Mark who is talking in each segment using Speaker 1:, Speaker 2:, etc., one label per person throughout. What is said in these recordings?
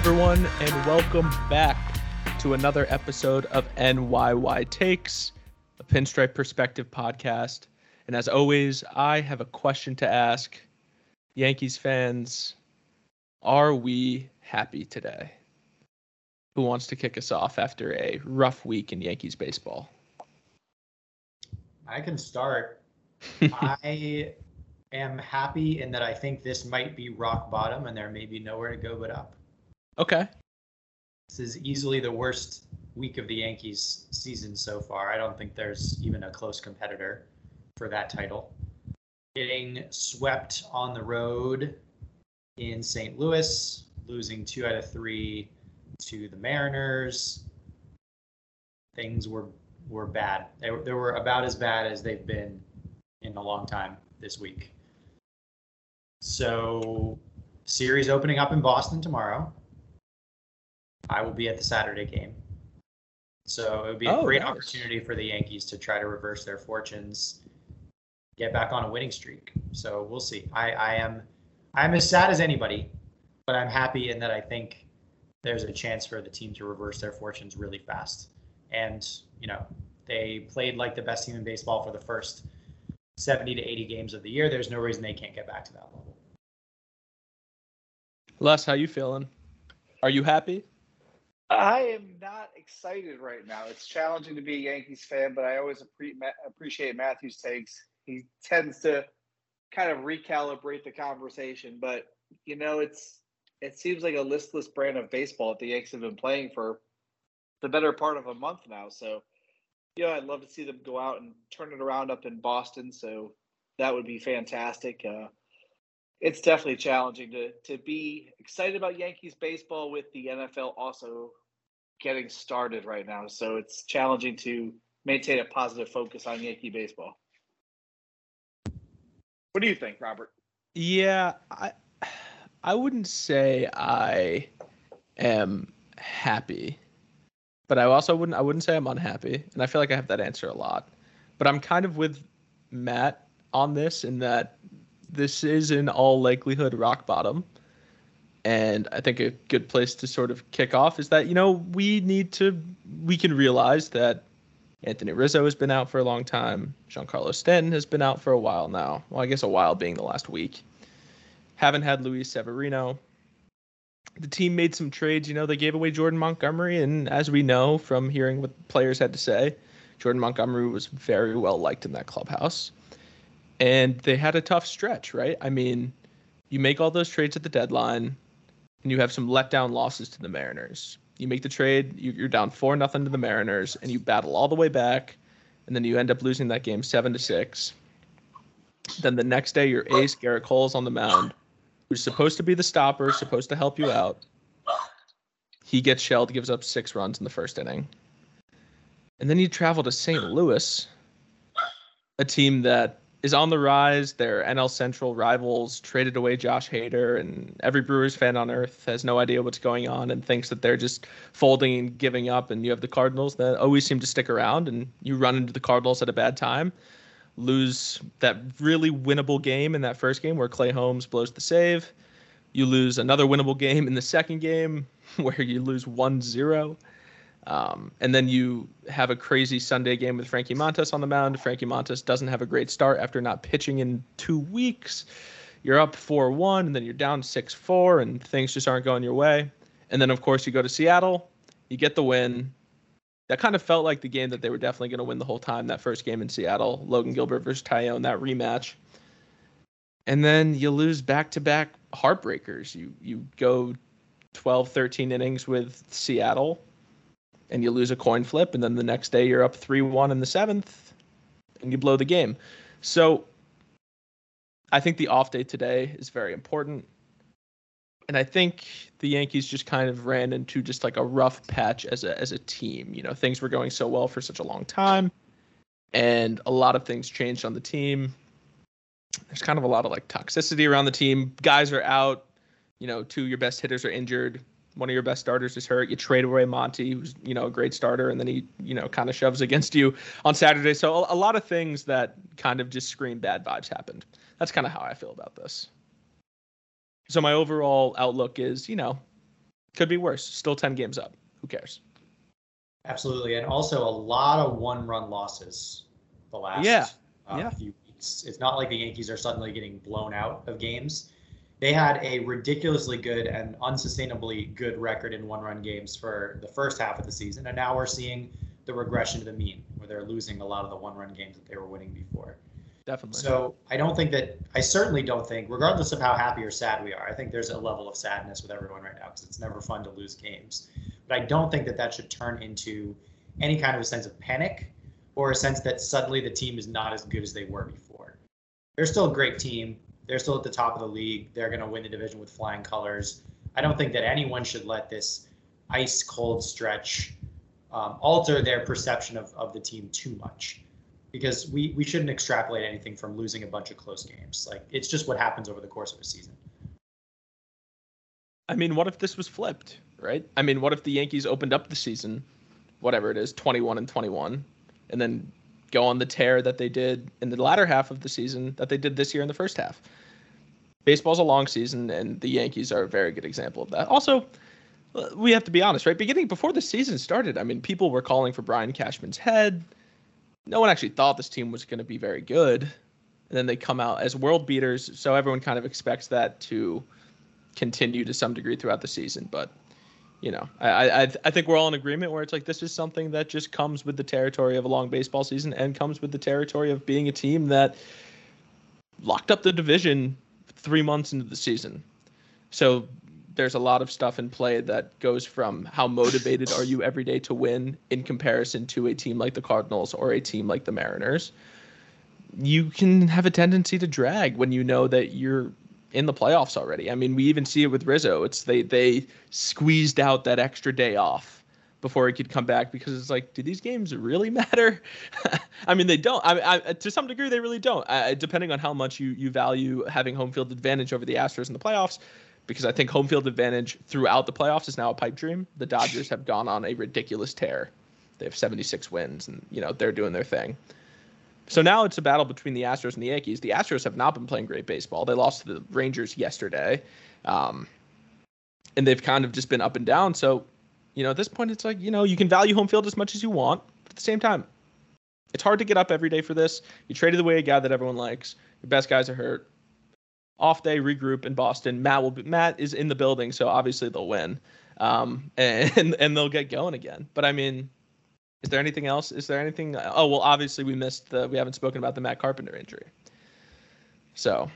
Speaker 1: everyone, and welcome back to another episode of NYY Takes, a Pinstripe Perspective podcast. And as always, I have a question to ask Yankees fans Are we happy today? Who wants to kick us off after a rough week in Yankees baseball?
Speaker 2: I can start. I am happy in that I think this might be rock bottom and there may be nowhere to go but up.
Speaker 1: Okay.
Speaker 2: This is easily the worst week of the Yankees season so far. I don't think there's even a close competitor for that title. Getting swept on the road in St. Louis, losing two out of three to the Mariners. Things were were bad. They they were about as bad as they've been in a long time this week. So, series opening up in Boston tomorrow. I will be at the Saturday game. So it would be a
Speaker 1: Oh,
Speaker 2: great
Speaker 1: nice.
Speaker 2: opportunity for the Yankees to try to reverse their fortunes, get back on a winning streak. So we'll see. I, I am I'm as sad as anybody, but I'm happy in that I think there's a chance for the team to reverse their fortunes really fast. And, you know, they played like the best team in baseball for the first 70 to 80 games of the year. There's no reason they can't get back to that level.
Speaker 1: Les, how you feeling? Are you happy?
Speaker 3: I am not excited right now. It's challenging to be a Yankees fan, but I always appreciate Matthew's takes. He tends to kind of recalibrate the conversation, but you know, it's it seems like a listless brand of baseball that the Yankees have been playing for the better part of a month now. So, you know, I'd love to see them go out and turn it around up in Boston. So that would be fantastic. Uh, it's definitely challenging to to be excited about Yankees baseball with the NFL also getting started right now. So it's challenging to maintain a positive focus on Yankee baseball. What do you think, Robert?
Speaker 1: Yeah, I I wouldn't say I am happy, but I also wouldn't I wouldn't say I'm unhappy, and I feel like I have that answer a lot. But I'm kind of with Matt on this in that this is in all likelihood rock bottom. And I think a good place to sort of kick off is that, you know, we need to we can realize that Anthony Rizzo has been out for a long time. Giancarlo Stanton has been out for a while now. Well, I guess a while being the last week. Haven't had Luis Severino. The team made some trades. You know, they gave away Jordan Montgomery, and as we know from hearing what players had to say, Jordan Montgomery was very well liked in that clubhouse. And they had a tough stretch, right? I mean, you make all those trades at the deadline, and you have some letdown losses to the Mariners. You make the trade, you- you're down four nothing to the Mariners, and you battle all the way back, and then you end up losing that game seven to six. Then the next day, your ace Gerrit Cole's on the mound, who's supposed to be the stopper, supposed to help you out. He gets shelled, gives up six runs in the first inning, and then you travel to St. Louis, a team that is on the rise. They're NL Central rivals, traded away Josh Hader, and every Brewers fan on earth has no idea what's going on and thinks that they're just folding and giving up. And you have the Cardinals that always seem to stick around, and you run into the Cardinals at a bad time, lose that really winnable game in that first game where Clay Holmes blows the save. You lose another winnable game in the second game where you lose 1 0. Um, and then you have a crazy Sunday game with Frankie Montas on the mound. Frankie Montas doesn't have a great start after not pitching in two weeks. You're up 4 1, and then you're down 6 4, and things just aren't going your way. And then, of course, you go to Seattle, you get the win. That kind of felt like the game that they were definitely going to win the whole time, that first game in Seattle. Logan Gilbert versus Taillon, that rematch. And then you lose back to back heartbreakers. You, you go 12, 13 innings with Seattle and you lose a coin flip, and then the next day you're up three one in the seventh, and you blow the game. So I think the off day today is very important. And I think the Yankees just kind of ran into just like a rough patch as a as a team. You know, things were going so well for such a long time, and a lot of things changed on the team. There's kind of a lot of like toxicity around the team. Guys are out. You know, two of your best hitters are injured one of your best starters is hurt. You trade away Monty, who's you know a great starter, and then he you know kind of shoves against you on Saturday. So a, a lot of things that kind of just scream bad vibes happened. That's kind of how I feel about this. So my overall outlook is, you know, Could be worse. Still 10 games up. Who cares?
Speaker 2: Absolutely, and also a lot of one-run losses the last
Speaker 1: Yeah,
Speaker 2: uh,
Speaker 1: yeah.
Speaker 2: few weeks. It's not like the Yankees are suddenly getting blown out of games. They had a ridiculously good and unsustainably good record in one-run games for the first half of the season, and now we're seeing the regression to the mean, where they're losing a lot of the one-run games that they were winning before.
Speaker 1: Definitely.
Speaker 2: So I don't think that I certainly don't think, regardless of how happy or sad we are, I think there's a level of sadness with everyone right now because it's never fun to lose games. But I don't think that that should turn into any kind of a sense of panic or a sense that suddenly the team is not as good as they were before. They're still a great team. They're still at the top of the league. They're going to win the division with flying colors. I don't think that anyone should let this ice cold stretch um, alter their perception of, of the team too much because we, we shouldn't extrapolate anything from losing a bunch of close games. Like it's just what happens over the course of a season.
Speaker 1: I mean, what if this was flipped, right? I mean, what if the Yankees opened up the season, whatever it is, 21 and 21, and then go on the tear that they did in the latter half of the season that they did this year in the first half? Baseball's a long season, and the Yankees are a very good example of that. Also, we have to be honest, right? Beginning before the season started, I mean, people were calling for Brian Cashman's head. No one actually thought this team was going to be very good. And then they come out as world beaters, so everyone kind of expects that to continue to some degree throughout the season. But you know, I I I think we're all in agreement where it's like this is something that just comes with the territory of a long baseball season and comes with the territory of being a team that locked up the division three months into the season. So there's a lot of stuff in play that goes from how motivated are you every day to win in comparison to a team like the Cardinals or a team like the Mariners. You can have a tendency to drag when you know that you're in the playoffs already. I mean, we even see it with Rizzo. It's they they squeezed out that extra day off before he could come back because it's like, do these games really matter? I mean, they don't. I, I to some degree they really don't. I, depending on how much you you value having home field advantage over the Astros in the playoffs, because I think home field advantage throughout the playoffs is now a pipe dream. The Dodgers have gone on a ridiculous tear. They have 76 wins, and you know they're doing their thing. So now it's a battle between the Astros and the Yankees. The Astros have not been playing great baseball. They lost to the Rangers yesterday, um, and they've kind of just been up and down. So, you know, at this point, it's like you know you can value home field as much as you want, but at the same time, it's hard to get up every day for this. You traded away a guy that everyone likes. Your best guys are hurt. Off day, regroup in Boston. Matt will be, Matt is in the building, so obviously they'll win, um, and and they'll get going again. But I mean, is there anything else? Is there anything? Oh well, obviously we missed the. We haven't spoken about the Matt Carpenter injury. So,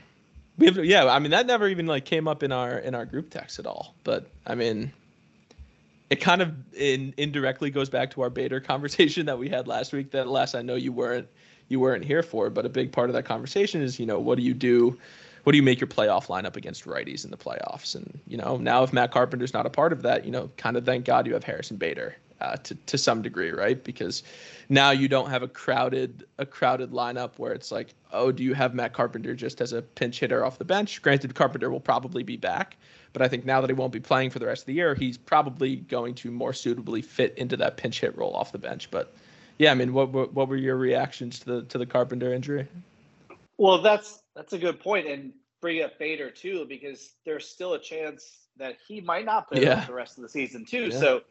Speaker 1: we have. Yeah, I mean that never even like came up in our in our group text at all. But I mean, it kind of in indirectly goes back to our Bader conversation that we had last week. That last I know you weren't you weren't here for, but a big part of that conversation is you know what do you do? What do you make your playoff lineup against righties in the playoffs? And you know now if Matt Carpenter's not a part of that, you know kind of thank God you have Harrison Bader uh, to to some degree, right? Because now you don't have a crowded a crowded lineup where it's like, oh, do you have Matt Carpenter just as a pinch hitter off the bench? Granted, Carpenter will probably be back, but I think now that he won't be playing for the rest of the year, he's probably going to more suitably fit into that pinch hit role off the bench. But yeah, I mean, what what, what were your reactions to the to the Carpenter injury?
Speaker 3: Well, that's that's a good point, and bring up Bader too, because there's still a chance that he might not play
Speaker 1: Yeah.
Speaker 3: the rest of the season too.
Speaker 1: Yeah.
Speaker 3: So,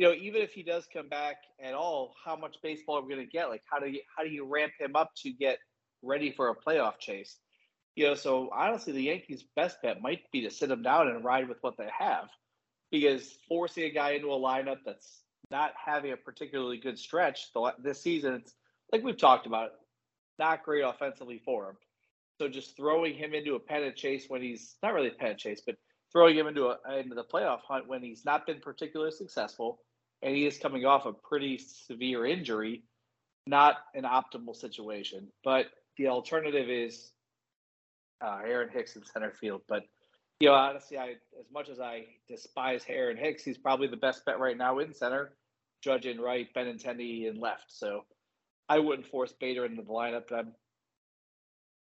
Speaker 3: you know, even if he does come back at all, how much baseball are we going to get? Like, how do you how do you ramp him up to get ready for a playoff chase? You know, so honestly, the Yankees' best bet might be to sit him down and ride with what they have, because forcing a guy into a lineup that's not having a particularly good stretch this season, it's like we've talked about, not great offensively for him. So just throwing him into a pennant chase when he's not really a pennant chase, but throwing him into a into the playoff hunt when he's not been particularly successful, and he is coming off a pretty severe injury, not an optimal situation. But the alternative is uh, Aaron Hicks in center field. But you know, honestly, I as much as I despise Aaron Hicks, he's probably the best bet right now in center. Judge in right, Benintendi in left. So I wouldn't force Bader into the lineup. I'm,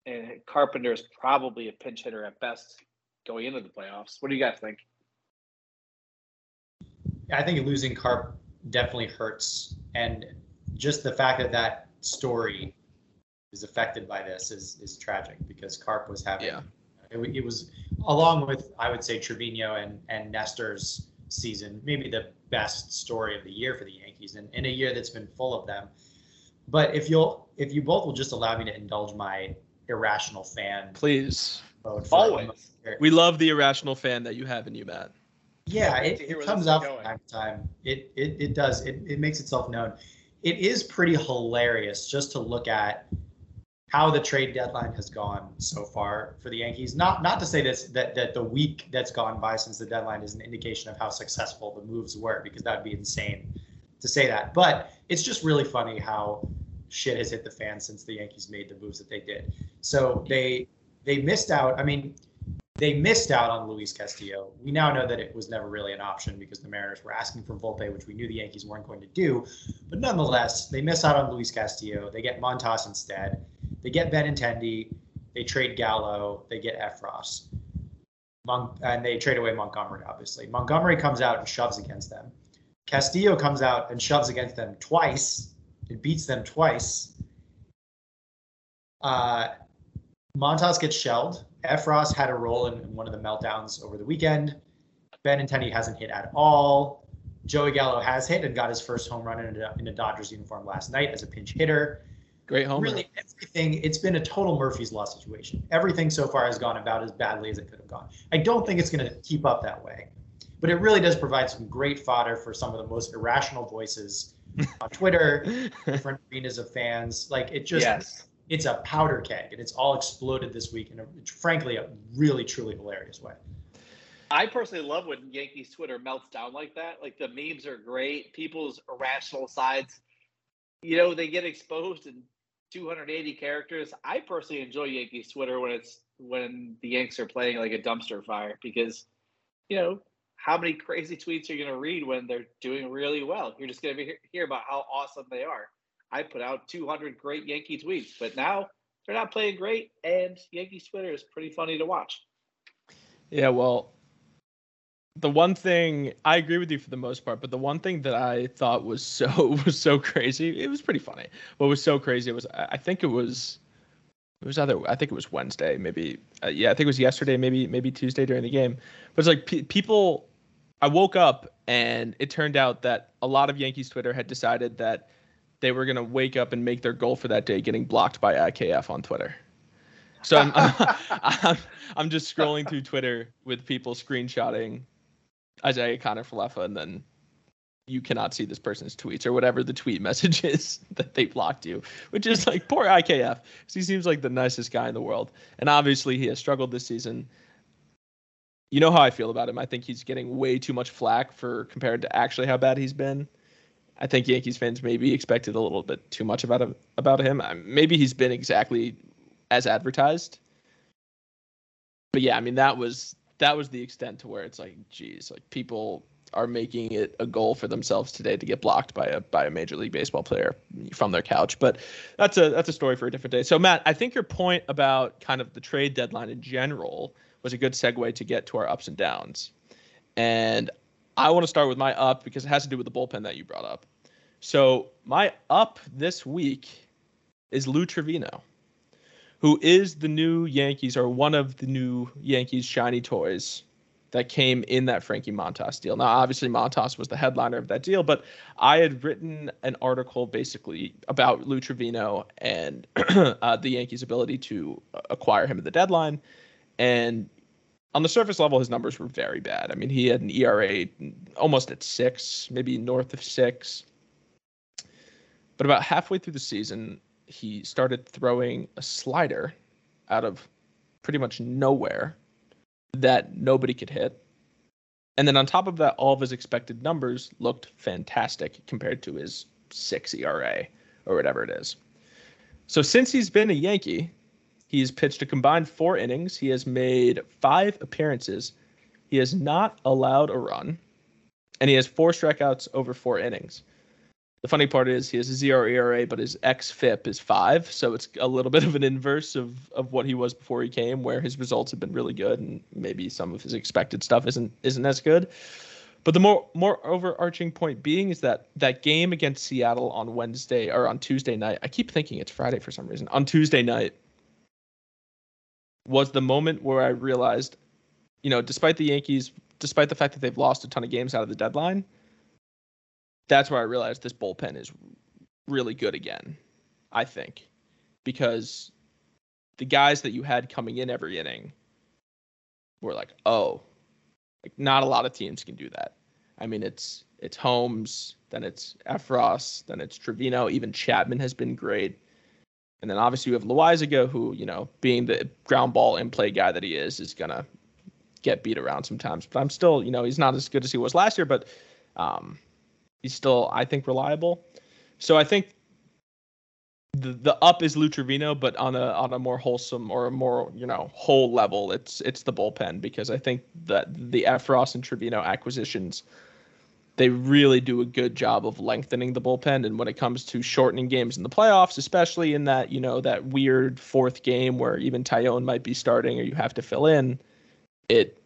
Speaker 3: and Carpenter is probably a pinch hitter at best going into the playoffs. What do you guys think?
Speaker 2: I think losing Carp definitely hurts, and just the fact that that story is affected by this is is tragic because Carp was having
Speaker 1: Yeah.
Speaker 2: it, it was along with I would say Trevino and and Nestor's season, maybe the best story of the year for the Yankees, and in a year that's been full of them. But if you'll, if you both will just allow me to indulge my irrational fan
Speaker 1: Please.
Speaker 2: mode for a
Speaker 3: Always.
Speaker 1: We love the irrational fan that you have in you, Matt.
Speaker 2: Yeah, it, it comes out from time to time. It it, it does. It, it makes itself known. It is pretty hilarious just to look at how the trade deadline has gone so far for the Yankees. Not not to say this that that the week that's gone by since the deadline is an indication of how successful the moves were, because that'd be insane to say that. But it's just really funny how shit has hit the fan since the Yankees made the moves that they did. So they they missed out. I mean, they missed out on Luis Castillo. We now know that it was never really an option because the Mariners were asking for Volpe, which we knew the Yankees weren't going to do. But nonetheless, they miss out on Luis Castillo. They get Montas instead. They get Benintendi. They trade Gallo. They get Effross. Mon- and they trade away Montgomery, obviously. Montgomery comes out and shoves against them. Castillo comes out and shoves against them twice. It beats them twice. Uh, Montas gets shelled. Effross had a role in, one of the meltdowns over the weekend. Ben Benintendi hasn't hit at all. Joey Gallo has hit and got his first home run in a, in a Dodgers uniform last night as a pinch hitter.
Speaker 1: Great homer.
Speaker 2: Really, everything. It's been a total Murphy's Law situation. Everything so far has gone about as badly as it could have gone. I don't think it's going to keep up that way, but it really does provide some great fodder for some of the most irrational voices on Twitter, different arenas of fans. Like it just,
Speaker 3: yes.
Speaker 2: It's a powder keg, and it's all exploded this week in a, frankly, a really truly hilarious way.
Speaker 3: I personally love when Yankees Twitter melts down like that. Like the memes are great. People's irrational sides, you know, they get exposed in 280 characters. I personally enjoy Yankees Twitter when it's when the Yanks are playing like a dumpster fire because, you know, how many crazy tweets are you going to read when they're doing really well? You're just going to hear about how awesome they are. I put out 200 great Yankee tweets, but now they're not playing great, and Yankees Twitter is pretty funny to watch.
Speaker 1: Yeah, well, the one thing I agree with you for the most part, but the one thing that I thought was so was so crazy, it was pretty funny. What was so crazy was I think it was it was either I think it was Wednesday, maybe uh, yeah, I think it was yesterday, maybe maybe Tuesday during the game. But it's like pe- people. I woke up and it turned out that a lot of Yankees Twitter had decided that they were gonna wake up and make their goal for that day getting blocked by IKF on Twitter. So I'm, I'm, I'm just scrolling through Twitter with people screenshotting Isiah Kiner-Falefa, and then you cannot see this person's tweets or whatever the tweet message is that they blocked you, which is like poor IKF. He seems like the nicest guy in the world, and obviously he has struggled this season. You know how I feel about him. I think he's getting way too much flack for compared to actually how bad he's been. I think Yankees fans maybe expected a little bit too much about him. About him, maybe he's been exactly as advertised. But yeah, I mean that was that was the extent to where it's like, geez, like people are making it a goal for themselves today to get blocked by a by a major league baseball player from their couch. But that's a that's a story for a different day. So Matt, I think your point about kind of the trade deadline in general was a good segue to get to our ups and downs. And I want to start with my up because it has to do with the bullpen that you brought up. So my up this week is Lou Trivino, who is the new Yankees or one of the new Yankees shiny toys that came in that Frankie Montas deal. Now, obviously, Montas was the headliner of that deal, but I had written an article basically about Lou Trivino and uh, the Yankees' ability to acquire him at the deadline. And on the surface level, his numbers were very bad. I mean, he had an ERA almost at six, maybe north of six. But about halfway through the season, he started throwing a slider out of pretty much nowhere that nobody could hit. And then on top of that, all of his expected numbers looked fantastic compared to his six ERA or whatever it is. So since he's been a Yankee, he's pitched a combined four innings. He has made five appearances. He has not allowed a run, and he has four strikeouts over four innings. The funny part is he has a zero ERA, but his xFIP is five, so it's a little bit of an inverse of of what he was before he came, where his results have been really good, and maybe some of his expected stuff isn't isn't as good. But the more more overarching point being is that that game against Seattle on Wednesday or on Tuesday night, I keep thinking it's Friday for some reason. On Tuesday night was the moment where I realized, you know, despite the Yankees despite the fact that they've lost a ton of games out of the deadline, that's where I realized this bullpen is really good again. I think because the guys that you had coming in every inning were like, oh, like not a lot of teams can do that. I mean, it's it's Holmes, then it's Effross, then it's Trivino. Even Chapman has been great. And then obviously you have Loaisiga, who, you know, being the ground ball and play guy that he is, is going to get beat around sometimes. But I'm still, you know, he's not as good as he was last year, but um, he's still, I think, reliable. So I think the, the up is Lou Trivino, but on a on a more wholesome or a more you know whole level, it's it's the bullpen because I think that the Effross and Trivino acquisitions they really do a good job of lengthening the bullpen. And when it comes to shortening games in the playoffs, especially in that, you know, that weird fourth game where even Taillon might be starting or you have to fill in, it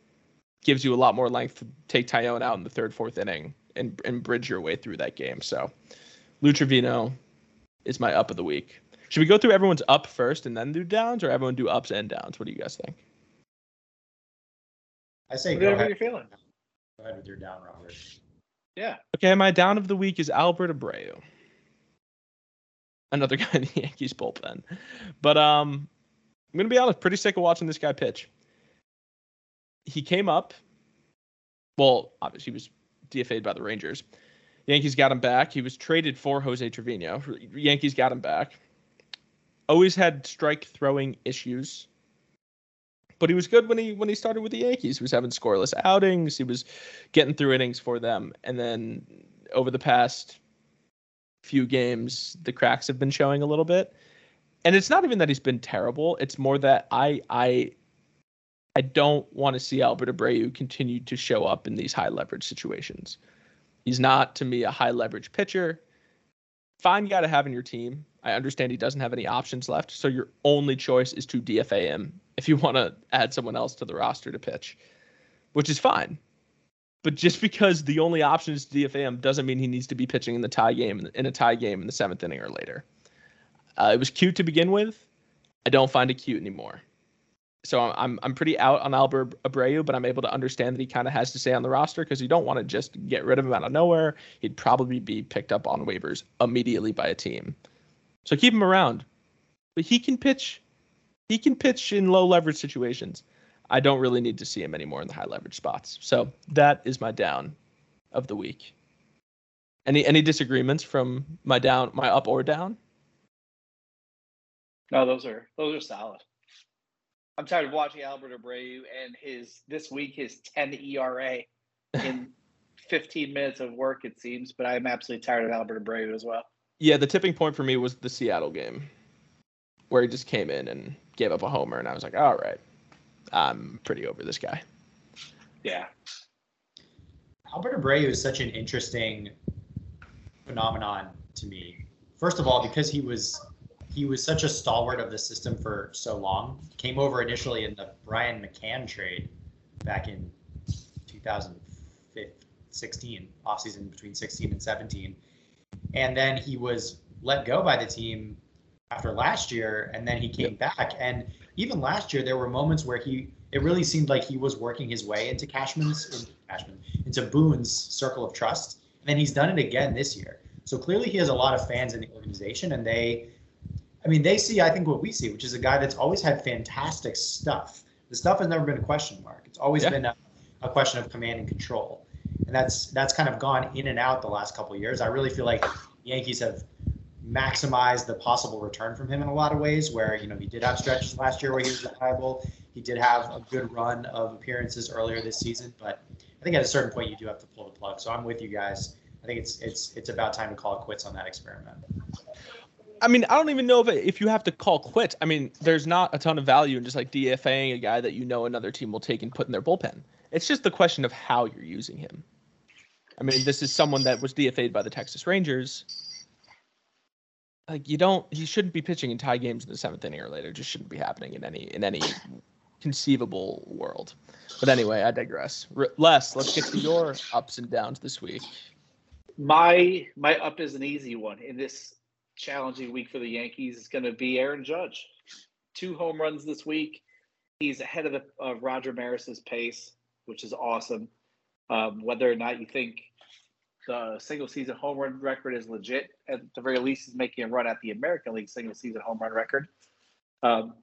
Speaker 1: gives you a lot more length to take Taillon out in the third, fourth inning and, and bridge your way through that game. So Lou Trivino is my up of the week. Should we go through everyone's up first and then do downs or everyone do ups and downs? What do you guys think?
Speaker 2: I say
Speaker 3: Whatever
Speaker 2: go ahead.
Speaker 3: you're feeling.
Speaker 2: Go ahead with your down, Robert.
Speaker 3: Yeah.
Speaker 1: Okay, my down of the week is Albert Abreu. Another guy in the Yankees bullpen. But um I'm gonna be honest, pretty sick of watching this guy pitch. He came up. Well, obviously he was DFA'd by the Rangers. Yankees got him back. He was traded for Jose Trevino. Yankees got him back. Always had strike throwing issues but he was good when he when he started with the Yankees. He was having scoreless outings. He was getting through innings for them. And then over the past few games, the cracks have been showing a little bit. And it's not even that he's been terrible. It's more that I I I don't want to see Albert Abreu continue to show up in these high leverage situations. He's not to me a high leverage pitcher. Fine guy to have in your team. I understand he doesn't have any options left, so your only choice is to DFA him if you want to add someone else to the roster to pitch, which is fine. But just because the only option is DFA doesn't mean he needs to be pitching in the tie game in a tie game in the seventh inning or later. Uh, it was cute to begin with. I don't find it cute anymore. So I'm I'm, I'm pretty out on Albert Abreu, but I'm able to understand that he kind of has to stay on the roster because you don't want to just get rid of him out of nowhere. He'd probably be picked up on waivers immediately by a team. So keep him around. But he can pitch he can pitch in low leverage situations. I don't really need to see him anymore in the high leverage spots. So that is my down of the week. Any any disagreements from my down, my up or down?
Speaker 3: No, those are those are solid. I'm tired of watching Albert Abreu and his this week his 10 ERA in 15 minutes of work it seems, but I'm absolutely tired of Albert Abreu as well.
Speaker 1: Yeah, the tipping point for me was the Seattle game, where he just came in and gave up a homer, and I was like, all right, I'm pretty over this guy.
Speaker 3: Yeah.
Speaker 2: Albert Abreu is such an interesting phenomenon to me. First of all, because he was he was such a stalwart of the system for so long. Came over initially in the Brian McCann trade back in 2016 offseason between 16 and 17, and then he was let go by the team after last year, and then he came yep. back. And even last year, there were moments where he it really seemed like he was working his way into Cashman's into Cashman into Boone's circle of trust. And then he's done it again this year. So clearly, he has a lot of fans in the organization, and they, I mean, they see I think what we see, which is a guy that's always had fantastic stuff. The stuff has never been a question mark. It's always yeah. been a, a question of command and control, and that's that's kind of gone in and out the last couple of years. I really feel like Yankees have maximize the possible return from him in a lot of ways. Where you know he did have stretches last year where he was reliable. He did have a good run of appearances earlier this season, but I think at a certain point you do have to pull the plug. So I'm with you guys. I think it's it's it's about time to call it quits on that experiment.
Speaker 1: I mean, I don't even know if if you have to call quits. I mean, there's not a ton of value in just like DFAing a guy that you know another team will take and put in their bullpen. It's just the question of how you're using him. I mean, this is someone that was DFA'd by the Texas Rangers like you don't he shouldn't be pitching in tie games in the seventh inning or later. It just shouldn't be happening in any in any conceivable world. But anyway, I digress. Les, let's get to your ups and downs this week.
Speaker 3: My my up is an easy one in this challenging week for the Yankees. It's going to be Aaron Judge. Two home runs this week. He's ahead of the of Roger Maris's pace, which is awesome. Um, whether or not you think the single season home run record is legit, at the very least, he's making a run at the American League single season home run record. Um,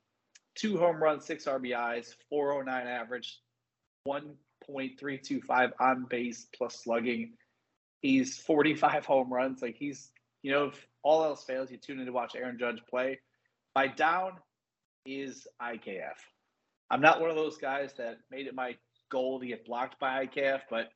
Speaker 3: two home runs, six RBIs, 409 average, 1.325 on base plus slugging. He's 45 home runs. Like he's, you know, if all else fails, you tune in to watch Aaron Judge play. My down is IKF. I'm not one of those guys that made it my goal to get blocked by IKF, but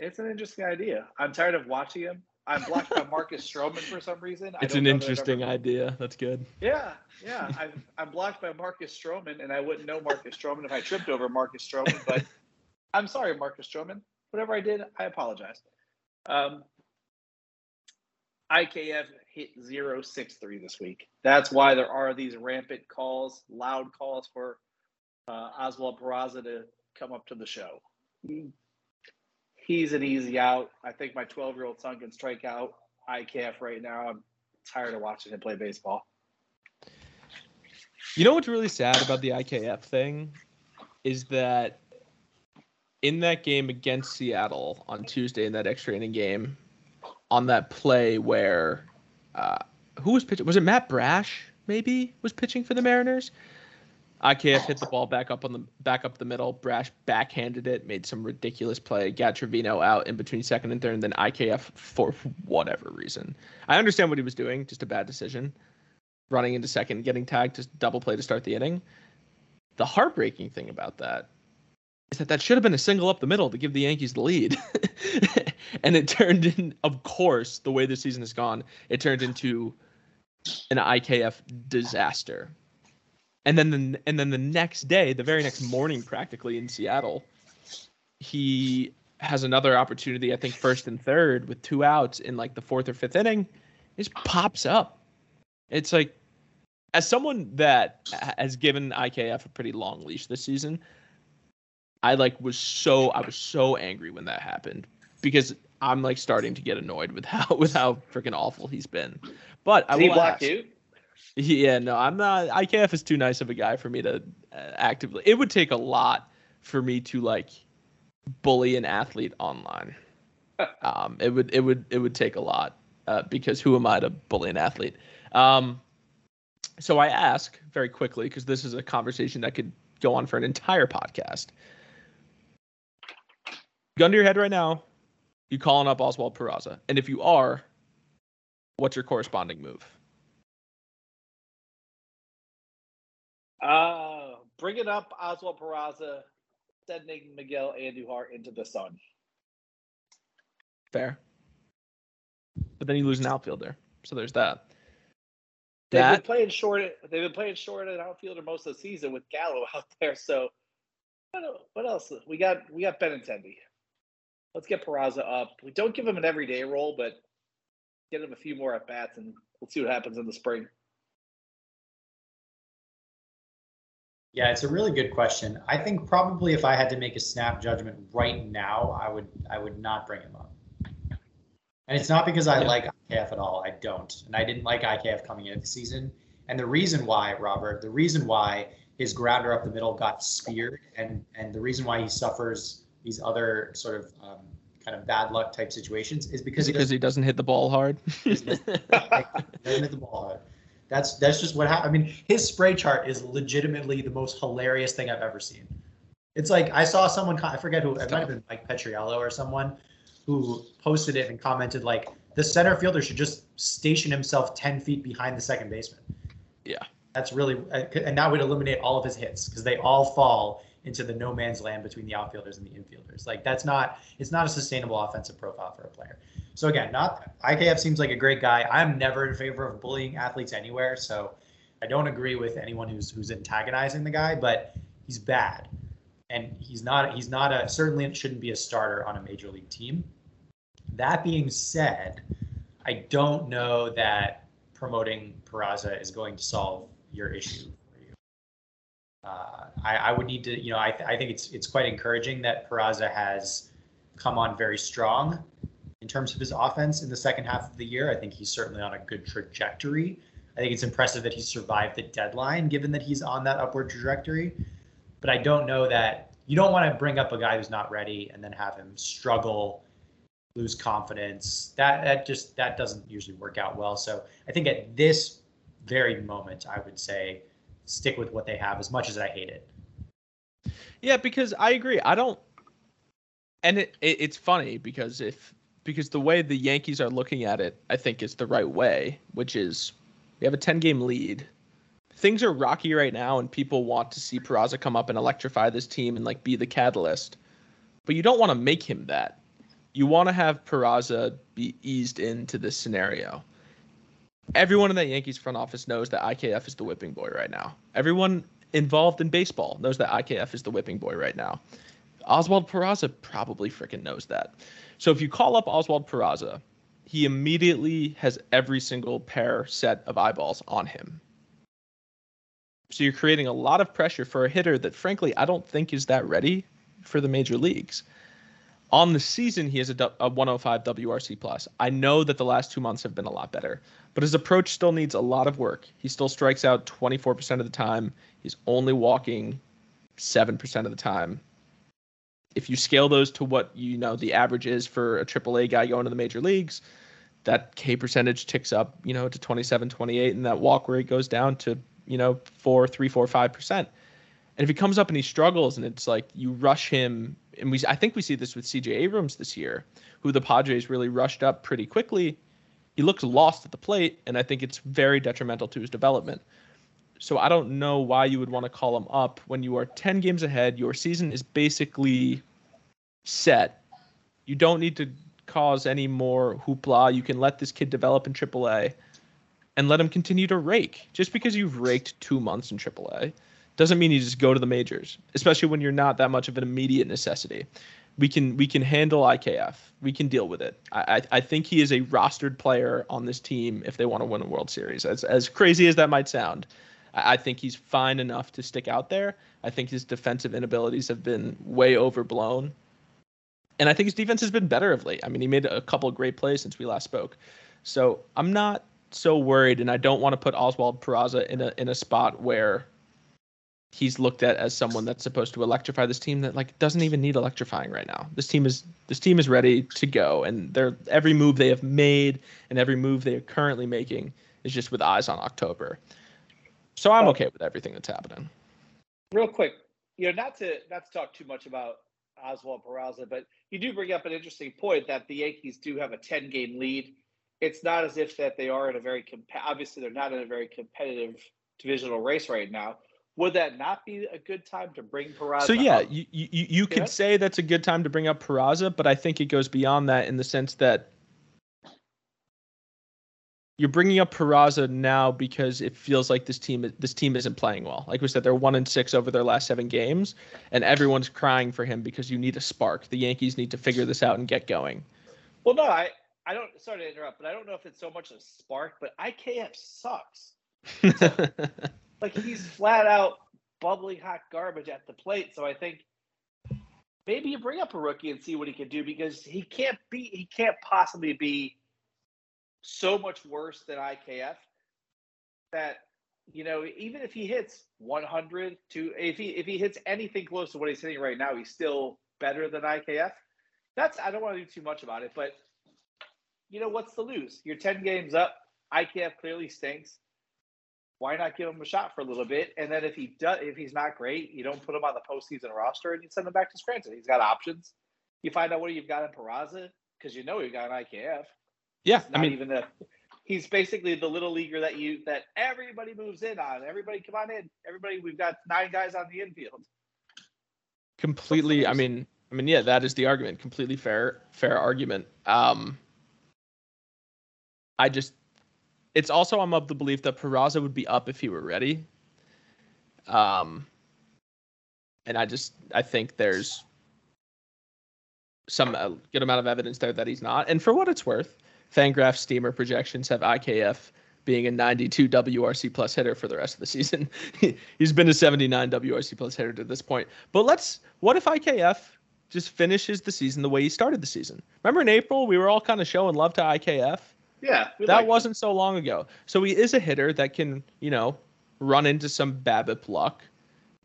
Speaker 3: it's an interesting idea. I'm tired of watching him. I'm blocked by Marcus Stroman for some reason.
Speaker 1: It's an interesting idea. That's good.
Speaker 3: Yeah, yeah. I'm, I'm blocked by Marcus Stroman, and I wouldn't know Marcus Stroman if I tripped over Marcus Stroman. But I'm sorry, Marcus Stroman. Whatever I did, I apologize. Um, IKF hit 063 this week. That's why there are these rampant calls, loud calls for uh, Oswald Peraza to come up to the show. He's an easy out. I think my 12 year old son can strike out IKF right now. I'm tired of watching him play baseball.
Speaker 1: You know what's really sad about the IKF thing is that in that game against Seattle on Tuesday in that extra inning game, on that play where uh, who was pitching? Was it Matt Brash? Maybe was pitching for the Mariners. IKF hit the ball back up on the back up the middle. Brash backhanded it, made some ridiculous play, got Trevino out in between second and third, and then IKF for whatever reason. I understand what he was doing, just a bad decision. Running into second, getting tagged to double play to start the inning. The heartbreaking thing about that is that that should have been a single up the middle to give the Yankees the lead. and it turned in, of course, the way the season has gone, it turned into an IKF disaster and then the and then the next day, the very next morning, practically in Seattle, he has another opportunity. I think first and third with two outs in like the fourth or fifth inning, it just pops up. It's like, as someone that has given IKF a pretty long leash this season, I like was so I was so angry when that happened because I'm like starting to get annoyed with how with how freaking awful he's been. But
Speaker 3: Did
Speaker 1: I
Speaker 3: will he block ask, you?
Speaker 1: Yeah, no, I'm not. IKF is too nice of a guy for me to uh, actively. It would take a lot for me to like bully an athlete online. um, it would it would it would take a lot uh, because who am I to bully an athlete? Um, so I ask very quickly because this is a conversation that could go on for an entire podcast. Gun to your head right now, you calling up Oswald Peraza, and if you are, what's your corresponding move?
Speaker 3: Uh, bringing up Oswald Peraza, sending Miguel Andujar into the sun.
Speaker 1: Fair. But then you lose an outfielder. So there's that.
Speaker 3: They've that, been playing short. They've been playing short at outfielder most of the season with Gallo out there. So what else? We got we got Benintendi. Let's get Peraza up. We don't give him an everyday role, but get him a few more at bats, and we'll see what happens in the spring.
Speaker 2: Yeah, it's a really good question. I think probably if I had to make a snap judgment right now, I would I would not bring him up. And it's not because I yeah. like IKF at all. I don't. And I didn't like IKF coming into the season. And the reason why, Robert, the reason why his grounder up the middle got speared and and the reason why he suffers these other sort of um, kind of bad luck type situations is because
Speaker 1: because he doesn't hit the ball hard.
Speaker 2: doesn't hit the ball hard. That's that's just what happened. I mean, his spray chart is legitimately the most hilarious thing I've ever seen. It's like I saw someone I forget who it might have been Mike Petriello or someone who posted it and commented like the center fielder should just station himself 10 feet behind the second baseman.
Speaker 1: Yeah.
Speaker 2: That's really uh, and that would eliminate all of his hits because they all fall into the no man's land between the outfielders and the infielders. Like that's not it's not a sustainable offensive profile for a player. So again, not IKF seems like a great guy. I'm never in favor of bullying athletes anywhere, so I don't agree with anyone who's who's antagonizing the guy, but he's bad. And he's not he's not a certainly shouldn't be a starter on a major league team. That being said, I don't know that promoting Peraza is going to solve your issue for you. Uh, I, I, would need to, you know, I, th- I think it's it's quite encouraging that Peraza has come on very strong in terms of his offense in the second half of the year. I think he's certainly on a good trajectory. I think it's impressive that he survived the deadline, given that he's on that upward trajectory. But I don't know that you don't want to bring up a guy who's not ready and then have him struggle, lose confidence. That that just that doesn't usually work out well. So I think at this very moment, I would say stick with what they have as much as I hate it.
Speaker 1: Yeah, because I agree. I don't and it, it it's funny because if because the way the Yankees are looking at it, I think is the right way, which is we have a 10 game lead. Things are rocky right now, and people want to see Peraza come up and electrify this team and like be the catalyst. But you don't want to make him that. You want to have Peraza be eased into this scenario. Everyone in that Yankees front office knows that IKF is the whipping boy right now. Everyone involved in baseball knows that IKF is the whipping boy right now. Oswald Peraza probably freaking knows that. So if you call up Oswald Peraza, he immediately has every single pair set of eyeballs on him. So you're creating a lot of pressure for a hitter that, frankly, I don't think is that ready for the major leagues. On the season, he has a, a 105 WRC plus. I know that the last two months have been a lot better, but his approach still needs a lot of work. He still strikes out 24% of the time. He's only walking 7% of the time if you scale those to what you know the average is for a AAA guy going to the major leagues, that K percentage ticks up, you know, to 27, 28, and that walk rate goes down to, you know, four, three, four, five percent. And if he comes up and he struggles, and it's like you rush him, and we, I think we see this with C.J. Abrams this year, who the Padres really rushed up pretty quickly. He looked lost at the plate, and I think it's very detrimental to his development. So I don't know why you would want to call him up when you are 10 games ahead. Your season is basically set. You don't need to cause any more hoopla. You can let this kid develop in AAA and let him continue to rake. Just because you've raked two months in AAA doesn't mean you just go to the majors, especially when you're not that much of an immediate necessity. We can we can handle IKF. We can deal with it. I I, I think he is a rostered player on this team if they want to win a World Series. As as crazy as that might sound, I think he's fine enough to stick out there. I think his defensive inabilities have been way overblown. And I think his defense has been better of late. I mean, he made a couple of great plays since we last spoke. So I'm not so worried, and I don't want to put Oswald Peraza in a in a spot where he's looked at as someone that's supposed to electrify this team that like doesn't even need electrifying right now. This team is this team is ready to go, and every move they have made and every move they are currently making is just with eyes on October. So I'm oh. okay with everything that's happening.
Speaker 3: Real quick, you know, not to not to talk too much about Oswald Peraza, but you do bring up an interesting point that the Yankees do have a 10 game lead. It's not as if that they are in a very comp- obviously they're not in a very competitive divisional race right now. Would that not be a good time to bring Peraza?
Speaker 1: So yeah,
Speaker 3: up?
Speaker 1: you you, you could say that's a good time to bring up Peraza, but I think it goes beyond that in the sense that you're bringing up Peraza now because it feels like this team this team isn't playing well. Like we said, they're one and six over their last seven games, and everyone's crying for him because you need a spark. The Yankees need to figure this out and get going.
Speaker 3: Well, no, I I don't. Sorry to interrupt, but I don't know if it's so much a spark, but IKF sucks. like he's flat out bubbling hot garbage at the plate. So I think maybe you bring up a rookie and see what he can do because he can't be he can't possibly be so much worse than IKF that you know even if he hits 100 to if he if he hits anything close to what he's hitting right now, he's still better than IKF. That's I don't want to do too much about it, but you know what's to lose? You're 10 games up. IKF clearly stinks. Why not give him a shot for a little bit? And then if he does, if he's not great, you don't put him on the postseason roster and you send him back to Scranton. He's got options. You find out what you've got in Peraza because you know you've got an IKF.
Speaker 1: Yeah,
Speaker 3: I mean, even the he's basically the little leaguer that you that everybody moves in on. Everybody come on in. Everybody, we've got nine guys on the infield.
Speaker 1: Completely. I mean, I mean, yeah, that is the argument. Completely fair, fair argument. Um, I just, it's also I'm of the belief that Peraza would be up if he were ready. Um, and I just I think there's some good amount of evidence there that he's not. And for what it's worth, Fangraph steamer projections have IKF being a 92 WRC plus hitter for the rest of the season. He's been a 79 WRC plus hitter to this point. But let's what if IKF just finishes the season the way he started the season? Remember in April we were all kind of showing love to IKF.
Speaker 3: Yeah,
Speaker 1: that wasn't him. so long ago. So he is a hitter that can, you know, run into some BABIP luck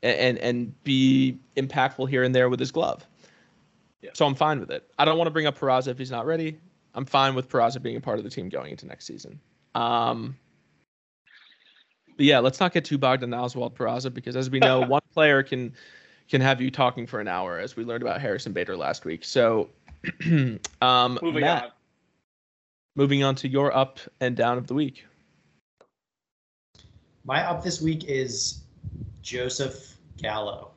Speaker 1: and and be impactful here and there with his glove.
Speaker 3: Yeah.
Speaker 1: So I'm fine with it. I don't want to bring up Peraza if he's not ready. I'm fine with Peraza being a part of the team going into next season. Um, but yeah, let's not get too bogged down Oswald Peraza because as we know, one player can can have you talking for an hour, as we learned about Harrison Bader last week. So, um,
Speaker 3: Moving
Speaker 1: Matt,
Speaker 3: on.
Speaker 1: moving on to your up and down of the week.
Speaker 2: My up this week is Joseph Gallo.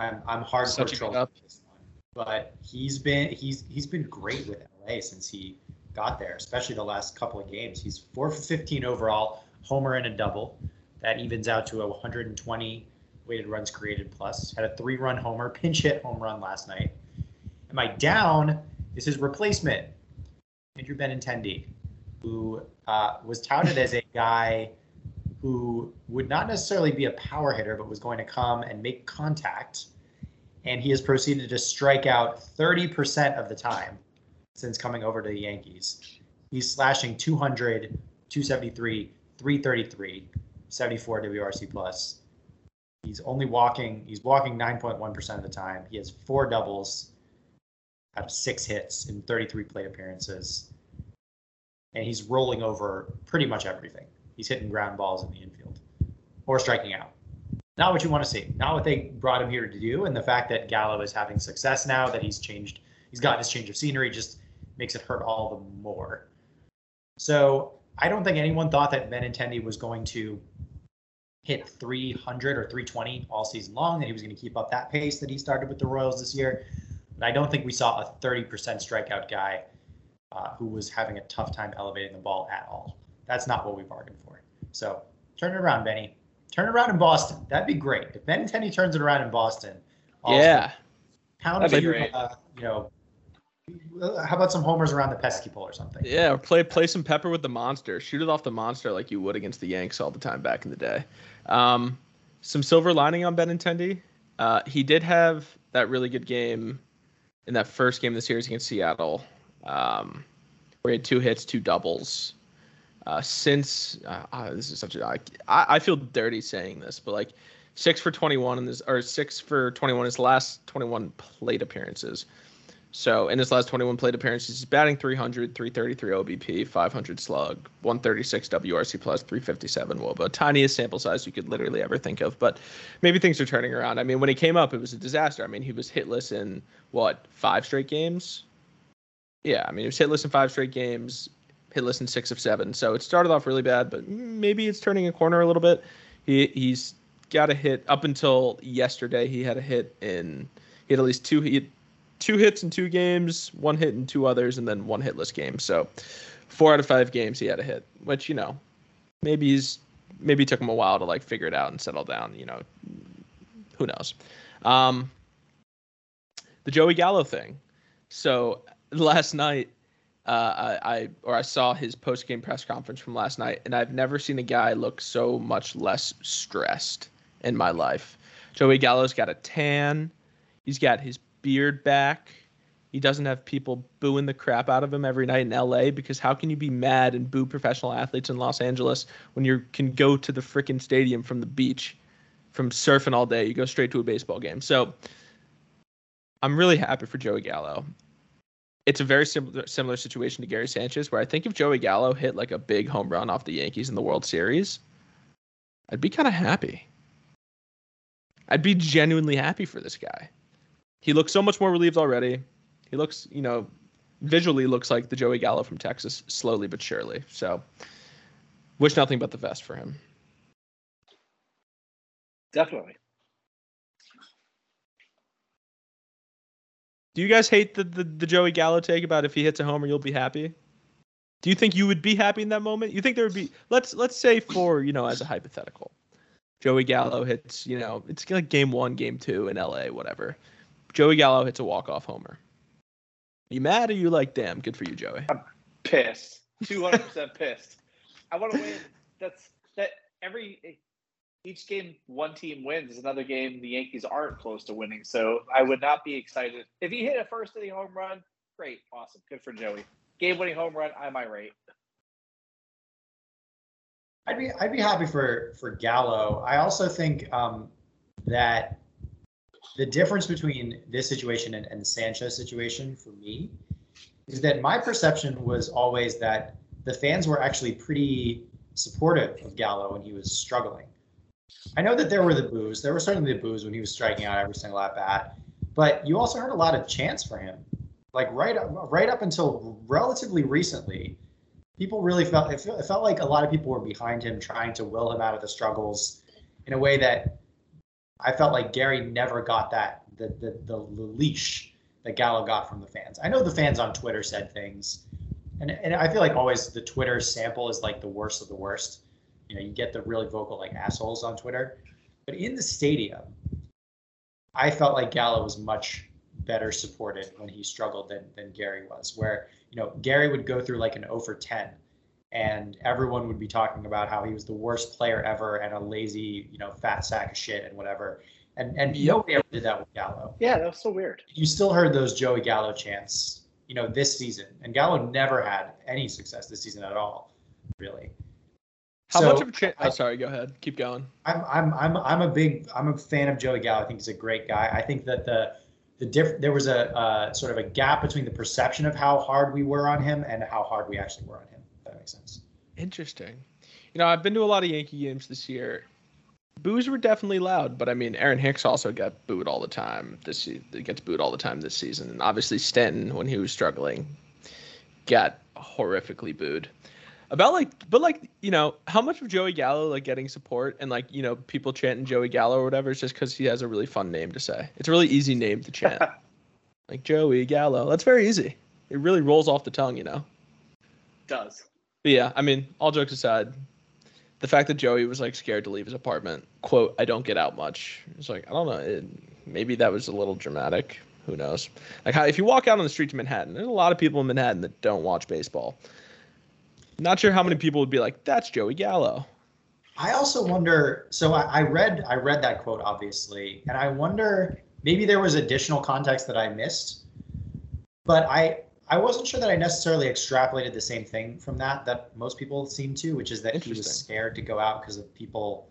Speaker 2: I'm I'm hardcore
Speaker 1: Such a
Speaker 2: trolling
Speaker 1: up.
Speaker 2: this one, but he's been he's he's been great with Since he got there, especially the last couple of games. He's four for 15 overall, homer and a double. That evens out to a 120 weighted runs created plus. Had a three-run homer, pinch hit home run last night. And my down is his replacement, Andrew Benintendi, who uh, was touted as a guy who would not necessarily be a power hitter, but was going to come and make contact. And he has proceeded to strike out 30% of the time since coming over to the Yankees. He's slashing 200, 273, 333, 74 WRC plus. He's only walking, he's walking 9.1% of the time. He has four doubles out of six hits in 33 plate appearances. And he's rolling over pretty much everything. He's hitting ground balls in the infield or striking out. Not what you want to see. Not what they brought him here to do. And the fact that Gallo is having success now, that he's changed, he's gotten his change of scenery, just makes it hurt all the more. So I don't think anyone thought that Benintendi was going to hit 300 or 320 all season long, that he was going to keep up that pace that he started with the Royals this year. But I don't think we saw a 30% strikeout guy uh, who was having a tough time elevating the ball at all. That's not what we bargained for. So turn it around, Benny. Turn it around in Boston. That'd be great. If Benintendi turns it around in Boston,
Speaker 1: yeah,
Speaker 2: pound
Speaker 3: That'd be
Speaker 2: you,
Speaker 3: great.
Speaker 2: uh, you know, how about some homers around the pesky pole or something?
Speaker 1: yeah. Or play play some pepper with the monster. Shoot it off the monster like you would against the Yanks all the time back in the day. Um, some silver lining on Benintendi. Uh, he did have that really good game in that first game of the series against Seattle, um, where he had two hits, two doubles. Uh, since uh, uh, this is such a, I, I feel dirty saying this, but like six for 21 in this, or six for 21 his last 21 plate appearances. So in his last 21 plate appearances, he's batting 300, 333 OBP, 500 slug, 136 WRC plus, 357 WOBA. Tiniest sample size you could literally ever think of, but maybe things are turning around. I mean, when he came up, it was a disaster. I mean, he was hitless in what five straight games? Yeah, I mean, he was hitless in five straight games, hitless in six of seven. So it started off really bad, but maybe it's turning a corner a little bit. He he's got a hit up until yesterday. He had a hit in he had at least two he two hits in two games, one hit in two others, and then one hitless game. So four out of five games he had a hit, which you know maybe he's maybe took him a while to like figure it out and settle down. You know, who knows? Um, the Joey Gallo thing. So last night, uh, I, I or I saw his post game press conference from last night, and I've never seen a guy look so much less stressed in my life. Joey Gallo's got a tan. He's got his beard back. He doesn't have people booing the crap out of him every night in LA because how can you be mad and boo professional athletes in Los Angeles when you can go to the frickin' stadium from the beach, from surfing all day? You go straight to a baseball game. So I'm really happy for Joey Gallo. It's a very similar similar situation to Gary Sanchez, where I think if Joey Gallo hit like a big home run off the Yankees in the World Series, I'd be kind of happy. I'd be genuinely happy for this guy. He looks so much more relieved already. He looks, you know, visually looks like the Joey Gallo from Texas, slowly but surely. So, wish nothing but the best for him.
Speaker 3: Definitely.
Speaker 1: Do you guys hate the, the, the Joey Gallo take about if he hits a homer, you'll be happy? Do you think you would be happy in that moment? You think there would be let's let's say for you know as a hypothetical, Joey Gallo hits you know it's like game one, game two in L.A. whatever. Joey Gallo hits a walk off homer. Are you mad or you like damn good for you, Joey?
Speaker 3: I'm Pissed. Two hundred percent pissed. I want to win. That's that. Every each game one team wins is another game the Yankees aren't close to winning. So I would not be excited if he hit a first inning home run. Great, awesome, good for Joey. Game winning home run. I'm irate.
Speaker 2: I'd be I'd be happy for for Gallo. I also think um, that the difference between this situation and, and the Sanchez situation for me is that my perception was always that the fans were actually pretty supportive of Gallo when he was struggling. I know that there were the boos. There were certainly the boos when he was striking out every single at bat, but you also heard a lot of chants for him. Like right up, right up until relatively recently, people really felt it, felt like a lot of people were behind him, trying to will him out of the struggles in a way that I felt like Gary never got that the the, the, the leash that Gallo got from the fans. I know the fans on Twitter said things, and and I feel like always the Twitter sample is like the worst of the worst. You know, you get the really vocal like assholes on Twitter, but in the stadium, I felt like Gallo was much better supported when he struggled than than Gary was. Where you know Gary would go through like an 0 for 10, and everyone would be talking about how he was the worst player ever and a lazy, you know, fat sack of shit and whatever. And and yep. nobody ever did that with Gallo.
Speaker 3: Yeah, that was so weird.
Speaker 2: You still heard those Joey Gallo chants, you know, this season, and Gallo never had any success this season at all, really.
Speaker 1: How so, much of a chance? Oh, sorry. Go ahead. Keep going.
Speaker 2: I'm I'm I'm I'm a big I'm a fan of Joey Gallo. I think he's a great guy. I think that the the diff there was a uh, sort of a gap between the perception of how hard we were on him and how hard we actually were on him. If that makes sense.
Speaker 1: Interesting. You know, I've been to a lot of Yankee games this year. Boos were definitely loud, but I mean, Aaron Hicks also got booed all the time. This gets booed all the time this season, and obviously Stanton, when he was struggling, got horrifically booed about like but like you know how much of joey gallo like getting support and like you know people chanting joey gallo or whatever is just because he has a really fun name to say it's a really easy name to chant like joey gallo that's very easy it really rolls off the tongue you know
Speaker 3: it does
Speaker 1: but yeah i mean all jokes aside the fact that joey was like scared to leave his apartment quote i don't get out much it's like i don't know it, maybe that was a little dramatic who knows like how if you walk out on the streets of manhattan there's a lot of people in manhattan that don't watch baseball not sure how many people would be like, "That's Joey Gallo."
Speaker 2: I also wonder. So I, I read I read that quote obviously, and I wonder maybe there was additional context that I missed, but I I wasn't sure that I necessarily extrapolated the same thing from that that most people seem to, which is that he was scared to go out because of people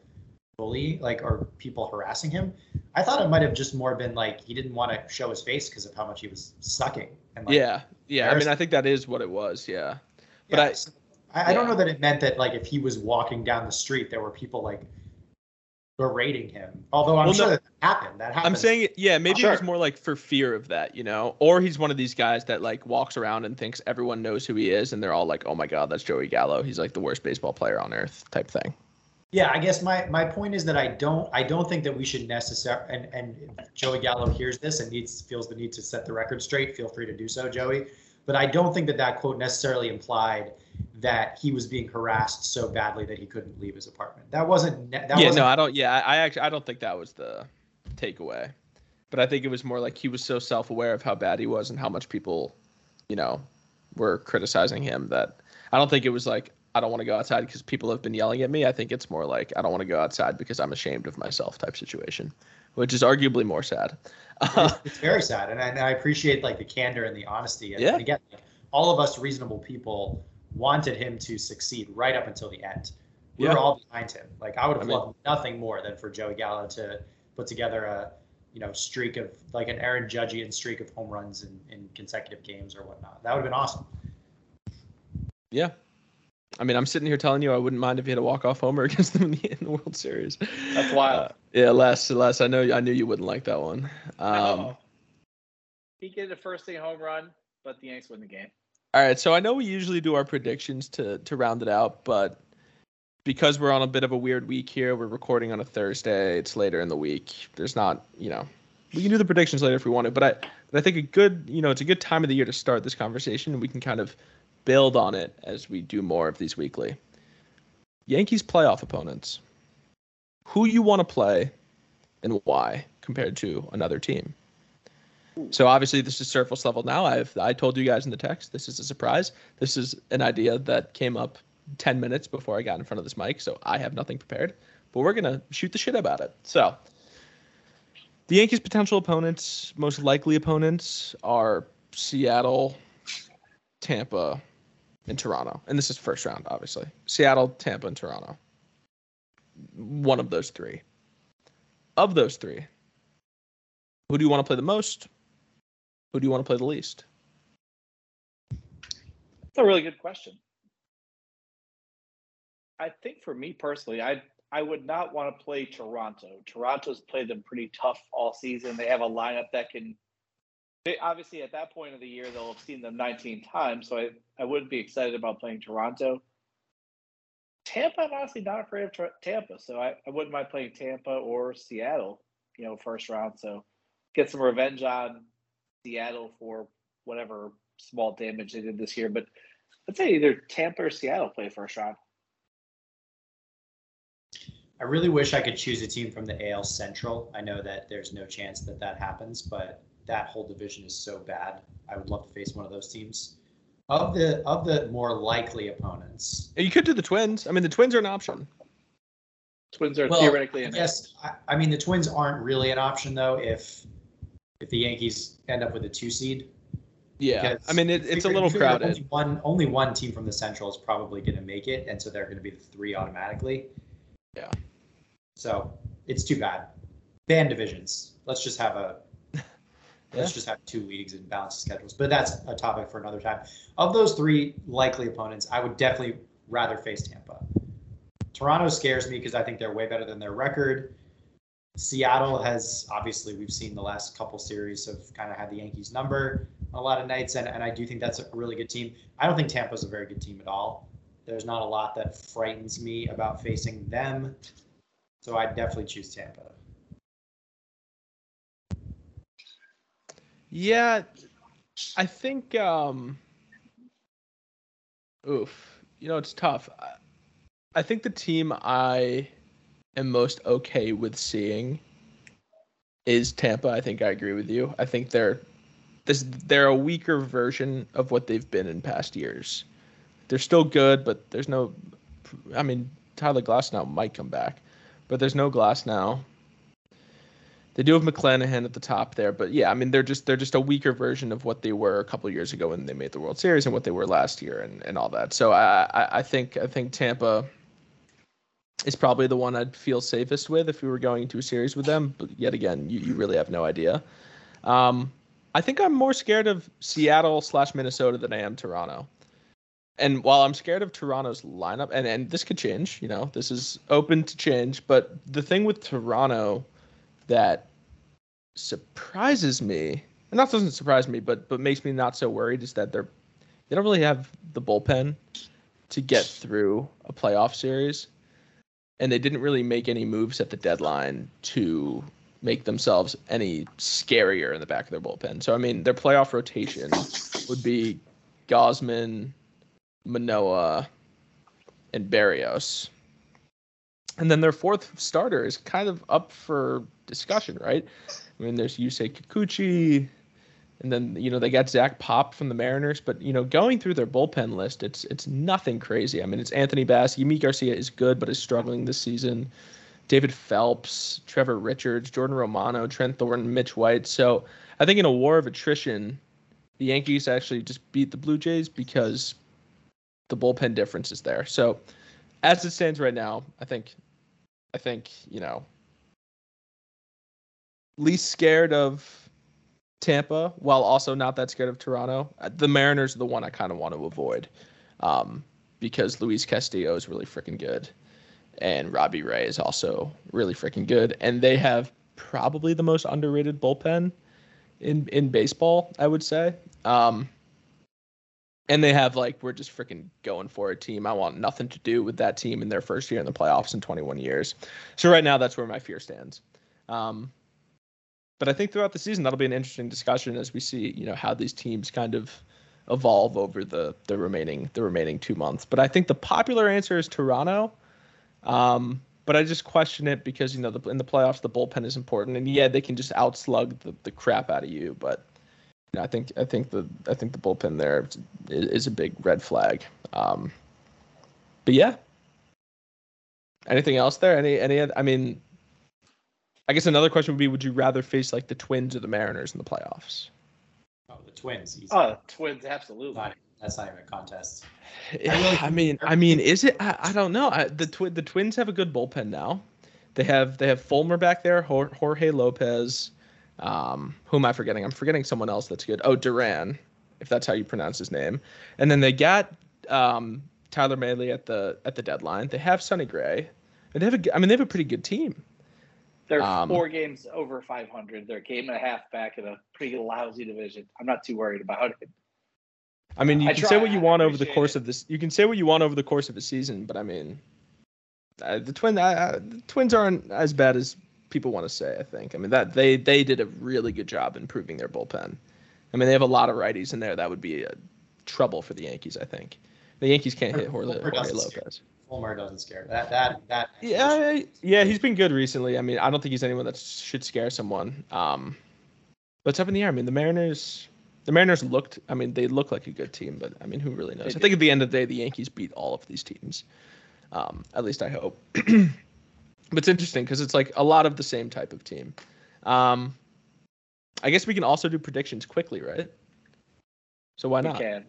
Speaker 2: bully like or people harassing him. I thought it might have just more been like he didn't want to show his face because of how much he was sucking.
Speaker 1: And like, yeah, yeah. I mean, I think that is what it was. Yeah, but
Speaker 2: yeah, I I, I don't know that it meant that like if he was walking down the street, there were people like berating him. Although I'm well, sure no, that happened. That happened.
Speaker 1: I'm saying, yeah, maybe sure. it was more like for fear of that, you know, or he's one of these guys that like walks around and thinks everyone knows who he is, and they're all like, "Oh my God, that's Joey Gallo. He's like the worst baseball player on earth," type thing.
Speaker 2: Yeah, I guess my my point is that I don't I don't think that we should necessarily and and Joey Gallo hears this and needs feels the need to set the record straight. Feel free to do so, Joey. But I don't think that that quote necessarily implied that he was being harassed so badly that he couldn't leave his apartment. That wasn't. That
Speaker 1: yeah,
Speaker 2: wasn't,
Speaker 1: no, I don't. Yeah, I, I actually I don't think that was the takeaway, but I think it was more like he was so self-aware of how bad he was and how much people, you know, were criticizing him that I don't think it was like I don't want to go outside because people have been yelling at me. I think it's more like I don't want to go outside because I'm ashamed of myself type situation, which is arguably more sad.
Speaker 2: it's, it's very sad, and I, and I, appreciate like the candor and the honesty. And,
Speaker 1: yeah.
Speaker 2: and again, like, all of us reasonable people wanted him to succeed right up until the end. We yeah. were all behind him. Like I would have I mean, loved nothing more than for Joey Gallo to put together a you know streak of like an Aaron Judgian streak of home runs in, in consecutive games or whatnot. That would have been awesome.
Speaker 1: Yeah. I mean, I'm sitting here telling you I wouldn't mind if he had a walk off homer against them in the, in the World Series.
Speaker 3: That's wild. Uh,
Speaker 1: yeah, Les, Les, I know I knew you wouldn't like that one. Um,
Speaker 3: he get a first thing home run, but the Yanks win the game.
Speaker 1: All right, so I know we usually do our predictions to to round it out, but because we're on a bit of a weird week here, we're recording on a Thursday. It's later in the week. There's not, you know, we can do the predictions later if we want to, but I but I think a good, you know, it's a good time of the year to start this conversation, and we can kind of build on it as we do more of these weekly. Yankees playoff opponents. Who you want to play and why compared to another team? So obviously this is surface level now. I've I told you guys in the text this is a surprise. This is an idea that came up 10 minutes before I got in front of this mic, so I have nothing prepared. But we're gonna shoot the shit about it. So the Yankees' potential opponents, most likely opponents, are Seattle, Tampa, and Toronto. And this is first round, obviously. Seattle, Tampa, and Toronto. One of those three. of those three, who do you want to play the most? Who do you want to play the least?
Speaker 3: That's a really good question. I think for me personally, I I would not want to play Toronto. Toronto's played them pretty tough all season. They have a lineup that can. They, obviously, at that point of the year, they'll have seen them 19 times, so I, I wouldn't be excited about playing Toronto. Tampa, I'm honestly not afraid of Tampa, so I, I wouldn't mind playing Tampa or Seattle, you know, first round. So get some revenge on Seattle for whatever small damage they did this year. But I'd say either Tampa or Seattle play first round.
Speaker 2: I really wish I could choose a team from the AL Central. I know that there's no chance that that happens, but that whole division is so bad. I would love to face one of those teams. Of the of the more likely opponents,
Speaker 1: you could do the Twins. I mean, the Twins are an option.
Speaker 3: Twins are well, theoretically.
Speaker 2: Yes, I, I mean the Twins aren't really an option though. If if the Yankees end up with a two seed,
Speaker 1: yeah, I mean it, it's a little crowded.
Speaker 2: Only one, only one team from the Central is probably going to make it, and so they're going to be the three automatically.
Speaker 1: Yeah.
Speaker 2: So it's too bad. Ban divisions. Let's just have a. Let's just have two leagues and balance schedules. But that's a topic for another time. Of those three likely opponents, I would definitely rather face Tampa. Toronto scares me because I think they're way better than their record. Seattle has obviously we've seen the last couple series have kind of had the Yankees number a lot of nights, and, and I do think that's a really good team. I don't think Tampa's a very good team at all. There's not a lot that frightens me about facing them, so I'd definitely choose Tampa.
Speaker 1: Yeah, I think. um Oof, you know it's tough. I, I think the team I am most okay with seeing is Tampa. I think I agree with you. I think they're this they're a weaker version of what they've been in past years. They're still good, but there's no. I mean, Tyler Glasnow might come back, but there's no Glasnow. They do have McClanahan at the top there, but yeah, I mean they're just they're just a weaker version of what they were a couple years ago when they made the World Series and what they were last year and, and all that. So I, I I think I think Tampa is probably the one I'd feel safest with if we were going into a series with them. But yet again, you, you really have no idea. Um, I think I'm more scared of Seattle slash Minnesota than I am Toronto. And while I'm scared of Toronto's lineup, and, and this could change, you know, this is open to change. But the thing with Toronto that surprises me, and that doesn't surprise me, but but makes me not so worried is that they're they don't really have the bullpen to get through a playoff series and they didn't really make any moves at the deadline to make themselves any scarier in the back of their bullpen. So I mean, their playoff rotation would be Gausman, Manoah, and Berríos. And then their fourth starter is kind of up for discussion, right? I mean, there's Yusei Kikuchi, and then you know they got Zach Pop from the Mariners, but you know going through their bullpen list, it's it's nothing crazy. I mean, it's Anthony Bass, Yimi Garcia is good, but is struggling this season. David Phelps, Trevor Richards, Jordan Romano, Trent Thornton, Mitch White. So I think in a war of attrition, the Yankees actually just beat the Blue Jays because the bullpen difference is there. So as it stands right now, I think I think, you know, least scared of Tampa while also not that scared of Toronto. Uh, the Mariners are the one I kind of want to avoid um, because Luis Castillo is really freaking good. And Robbie Ray is also really freaking good. And they have probably the most underrated bullpen in, in baseball, I would say. Um, and they have like we're just freaking going for a team. I want nothing to do with that team in their first year in the playoffs in 21 years. So right now, that's where my fear stands. Um, but I think throughout the season that'll be an interesting discussion as we see, you know, how these teams kind of evolve over the the remaining the remaining two months. But I think the popular answer is Toronto. Um, but I just question it because you know the, in the playoffs the bullpen is important, and yeah, they can just outslug the, the crap out of you. But you know, I think I think the I think the bullpen there is, is a big red flag. Um, but yeah, anything else there? Any any? I mean, I guess another question would be: Would you rather face like the Twins or the Mariners in the playoffs?
Speaker 2: Oh, the Twins.
Speaker 3: Easy. Oh, Twins, absolutely.
Speaker 2: Not, that's not even a contest.
Speaker 1: I, I mean, I mean, is it? I, I don't know. I, the twi- the Twins have a good bullpen now. They have they have Fulmer back there, Jorge Lopez. Um, who am I forgetting? I'm forgetting someone else that's good. Oh, Duran, if that's how you pronounce his name. And then they got um, Tyler Mahle at the at the deadline. They have Sonny Gray, and they have a I mean they have a pretty good team.
Speaker 3: They're um, four games over 500. They're a game and a half back in a pretty lousy division. I'm not too worried about it.
Speaker 1: I mean, you I can try, say what you want over the course it. of this. You can say what you want over the course of a season, but I mean, uh, the twin uh, the Twins aren't as bad as people want to say. I think. I mean that they they did a really good job improving their bullpen. I mean, they have a lot of righties in there. That would be a trouble for the Yankees. I think the Yankees can't hit Jorge, Jorge Lopez.
Speaker 2: Fulmer doesn't scare that that that.
Speaker 1: Yeah, yeah, he's been good recently. I mean, I don't think he's anyone that should scare someone. Um, but it's up in the air. I mean, the Mariners. The Mariners looked. I mean, they look like a good team, but I mean, who really knows? I think at the end of the day, the Yankees beat all of these teams. Um, at least I hope. but it's interesting because it's like a lot of the same type of team. Um, I guess we can also do predictions quickly, right? So why not?
Speaker 3: We can.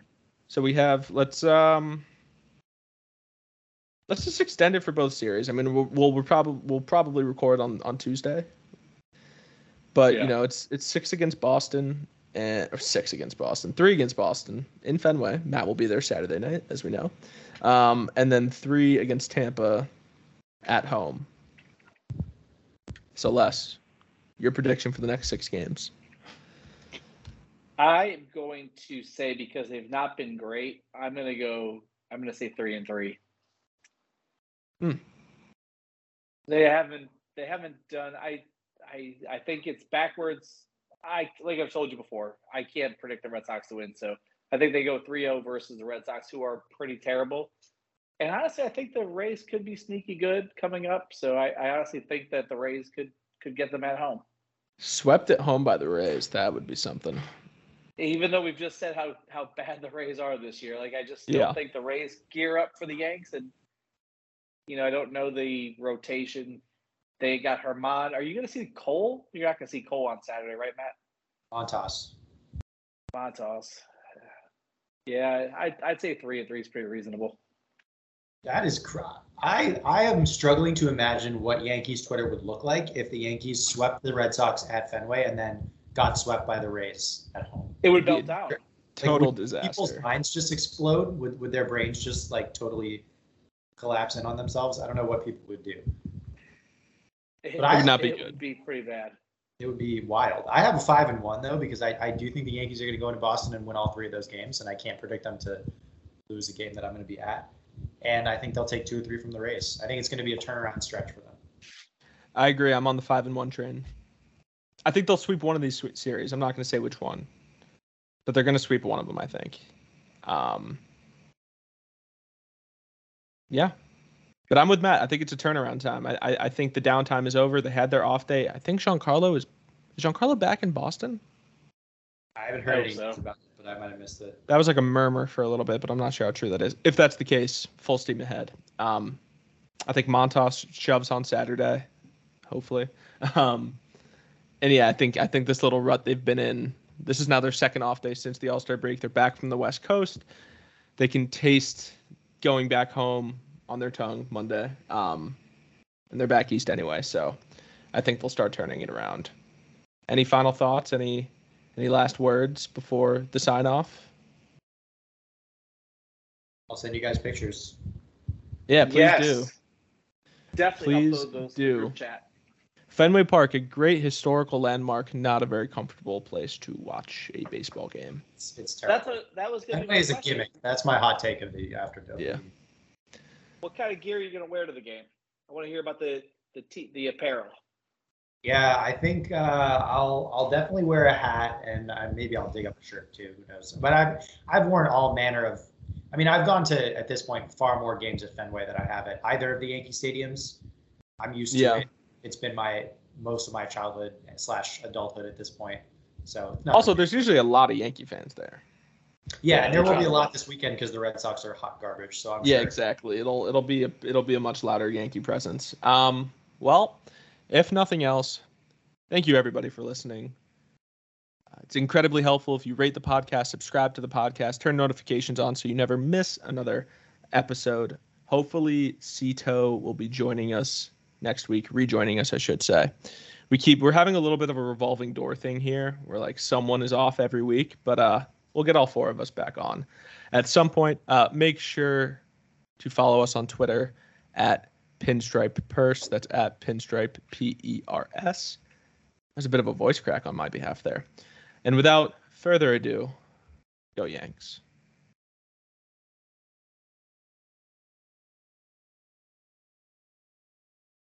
Speaker 1: So we have let's um let's just extend it for both series. I mean, we'll we'll, we'll probably we'll probably record on on Tuesday. But yeah. you know, it's it's six against Boston and or six against Boston, three against Boston in Fenway. Matt will be there Saturday night, as we know, um, and then three against Tampa at home. So, Les, your prediction for the next six games?
Speaker 3: I'm going to say because they've not been great, I'm going to go. I'm going to say three and three.
Speaker 1: Hmm.
Speaker 3: They haven't. They haven't done. I. I. I think it's backwards. I like I've told you before. I can't predict the Red Sox to win, so I think they go 3-0 versus the Red Sox, who are pretty terrible. And honestly, I think the Rays could be sneaky good coming up. So I, I honestly think that the Rays could could get them at home.
Speaker 1: Swept at home by the Rays, that would be something.
Speaker 3: Even though we've just said how how bad the Rays are this year, like I just don't yeah. think the Rays gear up for the Yanks, and you know I don't know the rotation. They got Germán. Are you going to see Cole? You're not going to see Cole on Saturday, right, Matt?
Speaker 2: Montas.
Speaker 3: Montas. Yeah, I, I'd say three and three is pretty reasonable.
Speaker 2: That is cr- I I am struggling to imagine what Yankees Twitter would look like if the Yankees swept the Red Sox at Fenway and then got swept by the Rays at home.
Speaker 3: It would melt down.
Speaker 1: Total like, disaster.
Speaker 2: People's minds just explode. Would would their brains just like totally collapse in on themselves? I don't know what people would do.
Speaker 3: It, but I would not be it good. Would be pretty bad.
Speaker 2: It would be wild. I have a five and one though because I, I do think the Yankees are going to go into Boston and win all three of those games, and I can't predict them to lose a game that I'm going to be at. And I think they'll take two or three from the Rays. I think it's going to be a turnaround stretch for them.
Speaker 1: I agree. I'm on the five and one train. I think they'll sweep one of these series. I'm not going to say which one, but they're going to sweep one of them. I think. Um, yeah, but I'm with Matt. I think it's a turnaround time. I, I, I think the downtime is over. They had their off day. I think Giancarlo is is Giancarlo back in Boston.
Speaker 2: I haven't heard anything so. about it, but I might have missed it.
Speaker 1: That was like a murmur for a little bit, but I'm not sure how true that is. If that's the case, full steam ahead. Um, I think Montas shoves on Saturday, hopefully. Um, and yeah, I think I think this little rut they've been in. This is now their second off day since the All Star break. They're back from the West Coast. They can taste going back home on their tongue Monday. Um, and they're back east anyway, so I think they'll start turning it around. Any final thoughts? Any any last words before the sign off?
Speaker 2: I'll send you guys pictures.
Speaker 1: Yeah, please yes. do.
Speaker 3: Definitely please do. chat.
Speaker 1: Fenway Park, a great historical landmark, not a very comfortable place to watch a baseball game.
Speaker 2: It's, it's terrible.
Speaker 3: That's a, that was going
Speaker 2: to be is a gimmick. That's my hot take of the after
Speaker 1: Yeah.
Speaker 3: What kind of gear are you going to wear to the game? I want to hear about the the t- the apparel.
Speaker 2: Yeah, I think uh, I'll I'll definitely wear a hat and uh, maybe I'll dig up a shirt too. Who knows? But I've I've worn all manner of. I mean, I've gone to at this point far more games at Fenway than I have at either of the Yankee stadiums. I'm used to yeah. it it's been my most of my childhood slash adulthood at this point. So
Speaker 1: also, there's usually a lot of Yankee fans there.
Speaker 2: Yeah, and there will be a lot this weekend because the Red Sox are hot garbage. So I'm
Speaker 1: yeah,
Speaker 2: sure.
Speaker 1: exactly. It'll it'll be a it'll be a much louder Yankee presence. Um, well, if nothing else, thank you everybody for listening. Uh, it's incredibly helpful if you rate the podcast, subscribe to the podcast, turn notifications on so you never miss another episode. Hopefully, Cito will be joining us next week, rejoining us, I should say. We keep we're having a little bit of a revolving door thing here, where like someone is off every week, but uh, we'll get all four of us back on at some point. Uh, make sure to follow us on Twitter at Pinstripe Purse. That's at Pinstripe P E R S. There's a bit of a voice crack on my behalf there. And without further ado, go Yanks.